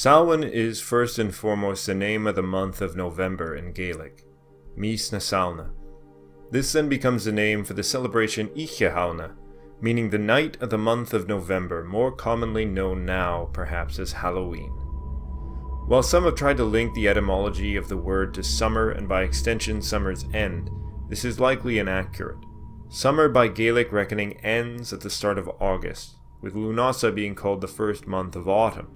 Samhain is first and foremost the name of the month of November in Gaelic, Mis na Samhna. This then becomes the name for the celebration Oíche Shamhna, meaning the night of the month of November, more commonly known now perhaps as Halloween. While some have tried to link the etymology of the word to summer and by extension summer's end, this is likely inaccurate. Summer by Gaelic reckoning ends at the start of August, with Lunasa being called the first month of autumn.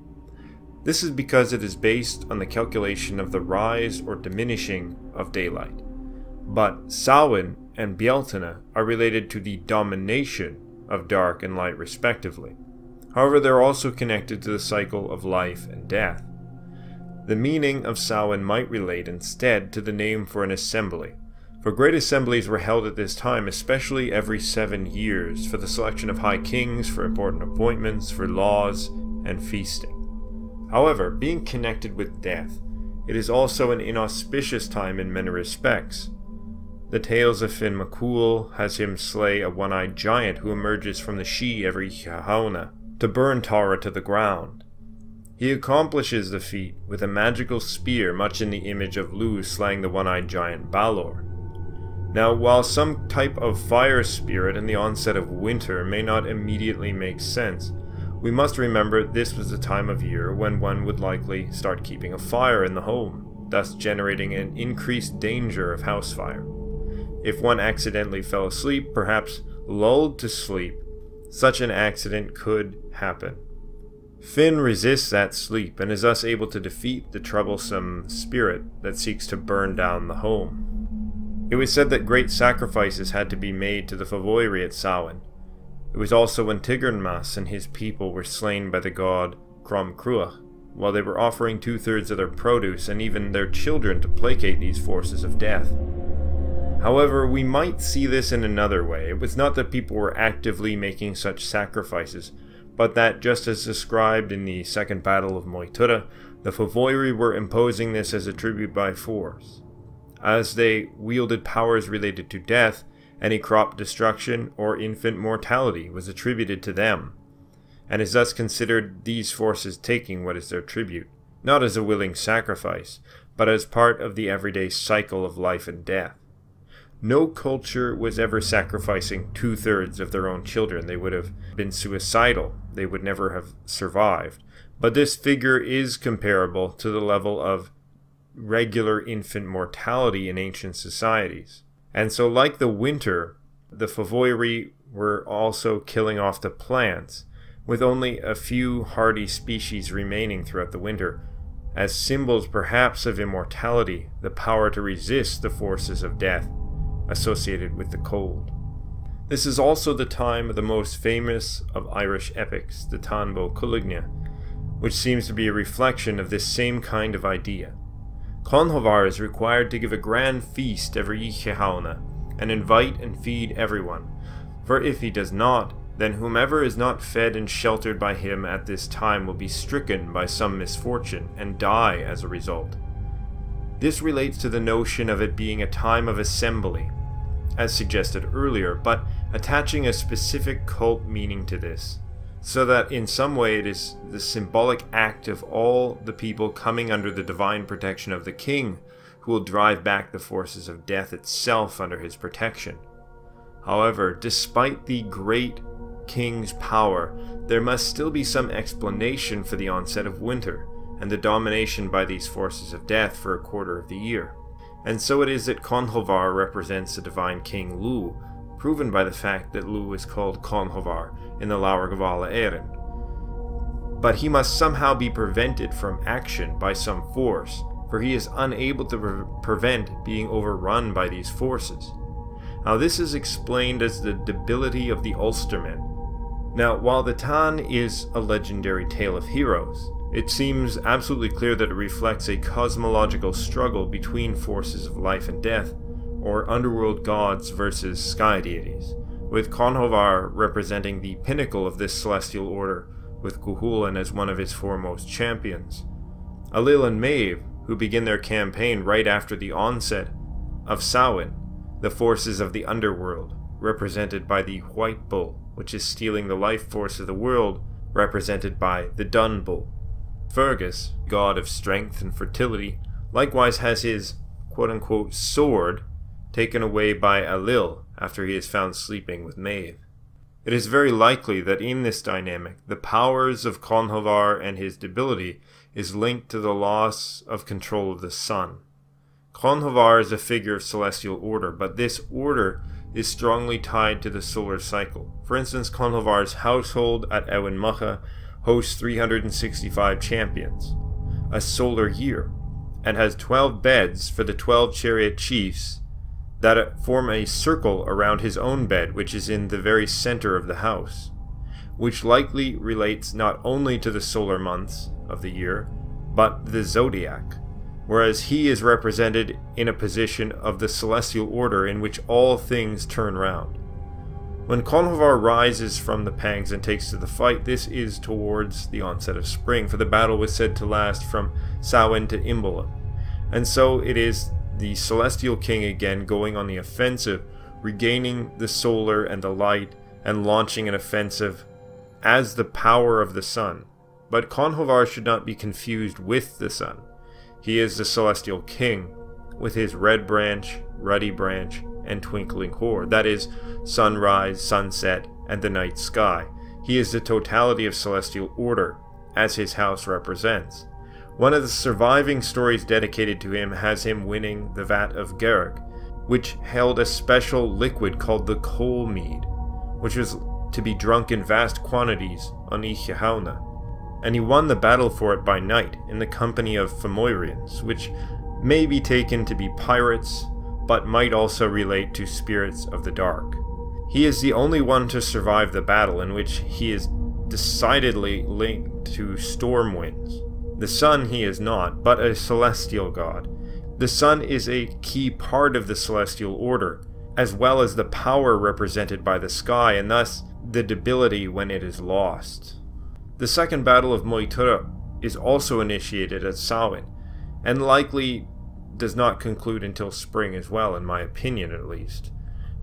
This is because it is based on the calculation of the rise or diminishing of daylight. But Samhain and Bealtaine are related to the domination of dark and light respectively. However, they're also connected to the cycle of life and death. The meaning of Samhain might relate instead to the name for an assembly, for great assemblies were held at this time, especially every seven years, for the selection of high kings, for important appointments, for laws, and feasting. However, being connected with death, it is also an inauspicious time in many respects. The tales of Finn McCool has him slay a one-eyed giant who emerges from the Sidhe every Hauna to burn Tara to the ground. He accomplishes the feat with a magical spear much in the image of Lugh slaying the one-eyed giant Balor. Now, while some type of fire spirit in the onset of winter may not immediately make sense, we must remember this was the time of year when one would likely start keeping a fire in the home, thus generating an increased danger of house fire. If one accidentally fell asleep, perhaps lulled to sleep, such an accident could happen. Finn resists that sleep and is thus able to defeat the troublesome spirit that seeks to burn down the home. It was said that great sacrifices had to be made to the Favoiri at Samhain. It was also when Tigernmas and his people were slain by the god Crom Cruach, while they were offering two thirds of their produce and even their children to placate these forces of death. However, we might see this in another way. It was not that people were actively making such sacrifices, but that, just as described in the Second Battle of Moytura, the Favoiri were imposing this as a tribute by force. As they wielded powers related to death, any crop destruction or infant mortality was attributed to them, and is thus considered these forces taking what is their tribute, not as a willing sacrifice, but as part of the everyday cycle of life and death. No culture was ever sacrificing two thirds of their own children. They would have been suicidal. They would never have survived. But this figure is comparable to the level of regular infant mortality in ancient societies. And so, like the winter, the Favoiri were also killing off the plants, with only a few hardy species remaining throughout the winter, as symbols perhaps of immortality, the power to resist the forces of death associated with the cold. This is also the time of the most famous of Irish epics, the Táin Bó Cúailnge, which seems to be a reflection of this same kind of idea. Conchobar is required to give a grand feast every Oíche Shamhna and invite and feed everyone, for if he does not, then whomever is not fed and sheltered by him at this time will be stricken by some misfortune and die as a result. This relates to the notion of it being a time of assembly, as suggested earlier, but attaching a specific cult meaning to this, so that in some way it is the symbolic act of all the people coming under the divine protection of the king who will drive back the forces of death itself under his protection. However, despite the great king's power, there must still be some explanation for the onset of winter and the domination by these forces of death for a quarter of the year. And so it is that Conchobar represents the divine king Lugh, proven by the fact that Lugh is called Conchobar in the Leabhar Gabála Éireann. But he must somehow be prevented from action by some force, for he is unable to pre- prevent being overrun by these forces. Now, this is explained as the debility of the Ulstermen. Now, while the Táin is a legendary tale of heroes, it seems absolutely clear that it reflects a cosmological struggle between forces of life and death, or underworld gods versus sky deities, with Conchobar representing the pinnacle of this celestial order, with Cuchulainn as one of its foremost champions. Ailill and Maeve, who begin their campaign right after the onset of Samhain, the forces of the underworld, represented by the White Bull, which is stealing the life force of the world, represented by the Dun Bull. Fergus, god of strength and fertility, likewise has his quote unquote sword taken away by Ailill after he is found sleeping with Maeve. It is very likely that in this dynamic, the powers of Conchobar and his debility is linked to the loss of control of the sun. Conchobar is a figure of celestial order, but this order is strongly tied to the solar cycle. For instance, Conchobar's household at Emain Macha hosts 365 champions, a solar year, and has 12 beds for the 12 chariot chiefs that form a circle around his own bed, which is in the very center of the house, which likely relates not only to the solar months of the year, but the zodiac, whereas he is represented in a position of the celestial order in which all things turn round. When Conchobar rises from the pangs and takes to the fight, this is towards the onset of spring, for the battle was said to last from Samhain to Imbolc. And so it is the Celestial King again going on the offensive, regaining the solar and the light, and launching an offensive as the power of the sun. But Conchobar should not be confused with the sun. He is the Celestial King, with his red branch, ruddy branch, and twinkling horde. That is, sunrise, sunset, and the night sky. He is the totality of celestial order, as his house represents. One of the surviving stories dedicated to him has him winning the Vat of Garrick, which held a special liquid called the Coal Mead, which was to be drunk in vast quantities on Oíche Shamhna. And he won the battle for it by night in the company of Fomorians, which may be taken to be pirates, but might also relate to spirits of the dark. He is the only one to survive the battle in which he is decidedly linked to storm winds. The sun he is not, but a celestial god. The sun is a key part of the celestial order, as well as the power represented by the sky, and thus the debility when it is lost. The second battle of Moytura is also initiated at Samhain, and likely does not conclude until spring as well, in my opinion at least.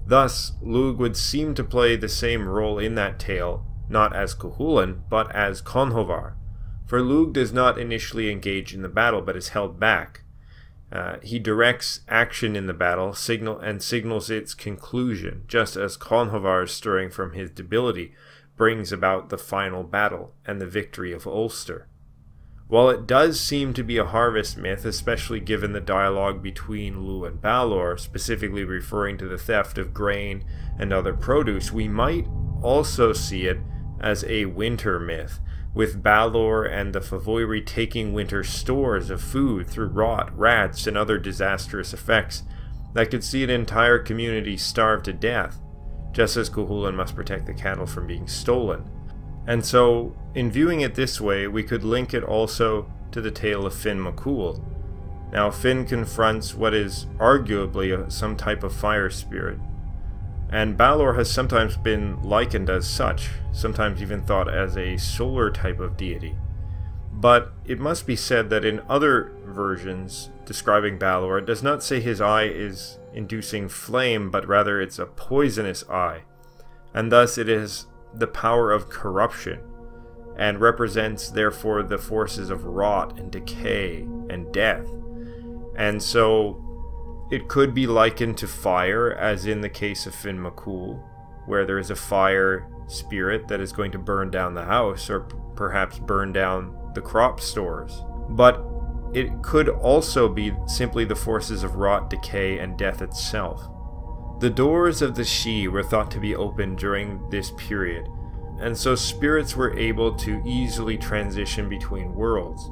Thus, Lugh would seem to play the same role in that tale, not as Cuchulainn, but as Conchobar, for Lugh does not initially engage in the battle, but is held back. Uh, he directs action in the battle, signal and signals its conclusion, just as Conchobar, stirring from his debility, brings about the final battle and the victory of Ulster. While it does seem to be a harvest myth, especially given the dialogue between Lugh and Balor, specifically referring to the theft of grain and other produce, we might also see it as a winter myth, with Balor and the Favoiri taking winter stores of food through rot, rats, and other disastrous effects that could see an entire community starve to death, just as Cuchulainn must protect the cattle from being stolen. And so, in viewing it this way, we could link it also to the tale of Finn McCool. Now, Finn confronts what is arguably some type of fire spirit, and Balor has sometimes been likened as such, sometimes even thought as a solar type of deity. But it must be said that in other versions describing Balor, it does not say his eye is inducing flame, but rather it's a poisonous eye, and thus it is the power of corruption and represents therefore the forces of rot and decay and death. And so it could be likened to fire, as in the case of Finn McCool, where there is a fire spirit that is going to burn down the house or p- perhaps burn down the crop stores. But it could also be simply the forces of rot, decay, and death itself. The doors of the Sidhe were thought to be open during this period, and so spirits were able to easily transition between worlds.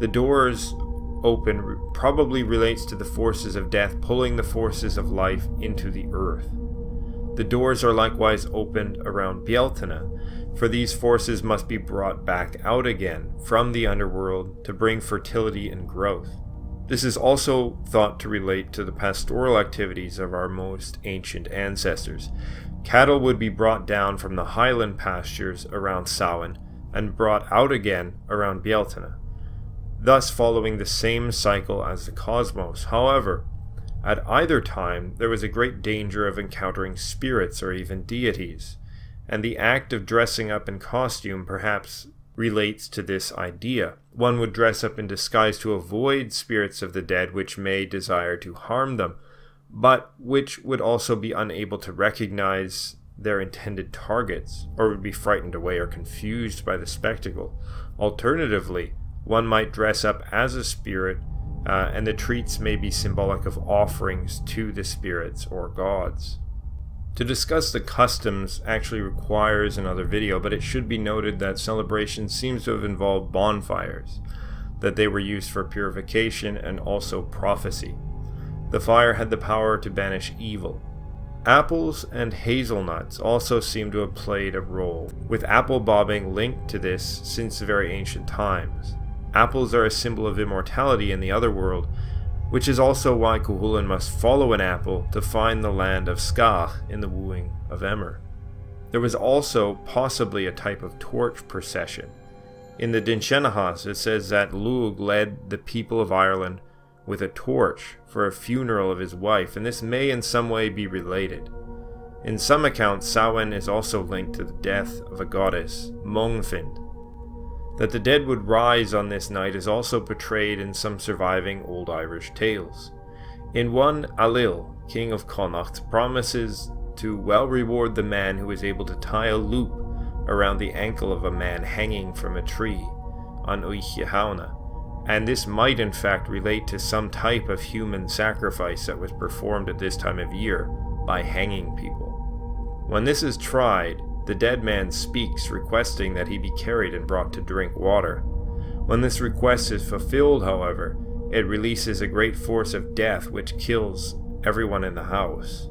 The doors open probably relates to the forces of death pulling the forces of life into the earth. The doors are likewise opened around Bealtaine, for these forces must be brought back out again from the underworld to bring fertility and growth. This is also thought to relate to the pastoral activities of our most ancient ancestors. Cattle would be brought down from the highland pastures around Samhain and brought out again around Bealtaine, thus following the same cycle as the cosmos. However, at either time there was a great danger of encountering spirits or even deities, and the act of dressing up in costume perhaps relates to this idea. One would dress up in disguise to avoid spirits of the dead which may desire to harm them, but which would also be unable to recognize their intended targets, or would be frightened away or confused by the spectacle. Alternatively, one might dress up as a spirit, uh, and the treats may be symbolic of offerings to the spirits or gods. To discuss the customs actually requires another video, but it should be noted that celebration seems to have involved bonfires, that they were used for purification and also prophecy. The fire had the power to banish evil. Apples and hazelnuts also seem to have played a role, with apple bobbing linked to this since very ancient times. Apples are a symbol of immortality in the other world, which is also why Cuchulainn must follow an apple to find the land of Skach in the wooing of Emer. There was also possibly a type of torch procession. In the Dindshenchas, it says that Lugh led the people of Ireland with a torch for a funeral of his wife, and this may in some way be related. In some accounts, Samhain is also linked to the death of a goddess, Mongfind, that the dead would rise on this night is also portrayed in some surviving Old Irish tales. In one, Ailill, king of Connacht, promises to well reward the man who is able to tie a loop around the ankle of a man hanging from a tree on Uiche and this might in fact relate to some type of human sacrifice that was performed at this time of year by hanging people. When this is tried, the dead man speaks, requesting that he be carried and brought to drink water. When this request is fulfilled, however, it releases a great force of death which kills everyone in the house.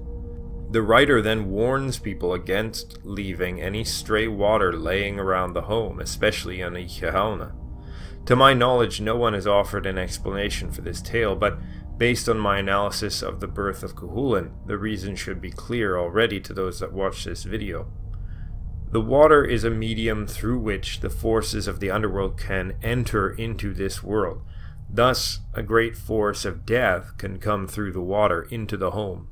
The writer then warns people against leaving any stray water laying around the home, especially on Oíche Shamhna. To my knowledge, no one has offered an explanation for this tale, but based on my analysis of the birth of Cuchulainn, the reason should be clear already to those that watch this video. The water is a medium through which the forces of the underworld can enter into this world. Thus, a great force of death can come through the water into the home.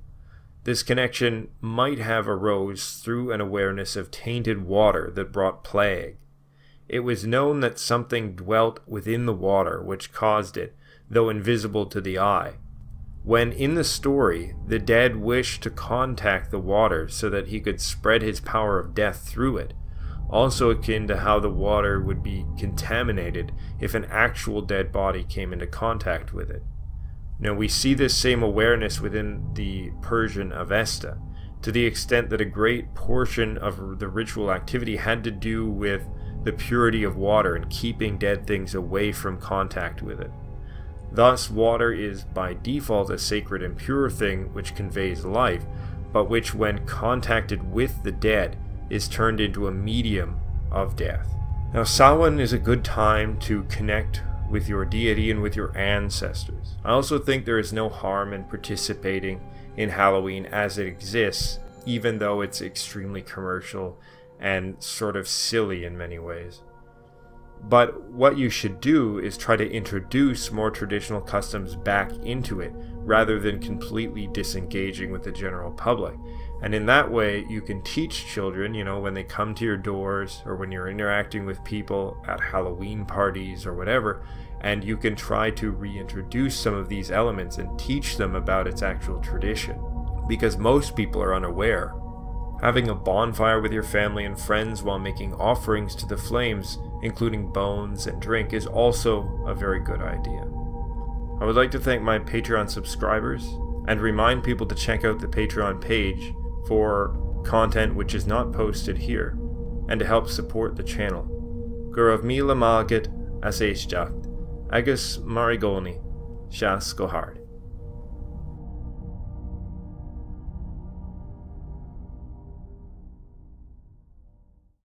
This connection might have arose through an awareness of tainted water that brought plague. It was known that something dwelt within the water which caused it, though invisible to the eye. When in the story, the dead wished to contact the water so that he could spread his power of death through it, also akin to how the water would be contaminated if an actual dead body came into contact with it. Now, we see this same awareness within the Persian Avesta, to the extent that a great portion of the ritual activity had to do with the purity of water and keeping dead things away from contact with it. Thus, water is by default a sacred and pure thing which conveys life, but which, when contacted with the dead, is turned into a medium of death. Now, Samhain is a good time to connect with your deity and with your ancestors. I also think there is no harm in participating in Halloween as it exists, even though it's extremely commercial and sort of silly in many ways. But what you should do is try to introduce more traditional customs back into it rather than completely disengaging with the general public. And in that way, you can teach children, you know, when they come to your doors or when you're interacting with people at Halloween parties or whatever, and you can try to reintroduce some of these elements and teach them about its actual tradition. Because most people are unaware Having a bonfire with your family and friends while making offerings to the flames, including bones and drink, is also a very good idea. I would like to thank my Patreon subscribers and remind people to check out the Patreon page for content which is not posted here and to help support the channel. Gurav Mila Aseshjacht, Agus Marigolni, Shas Gohard.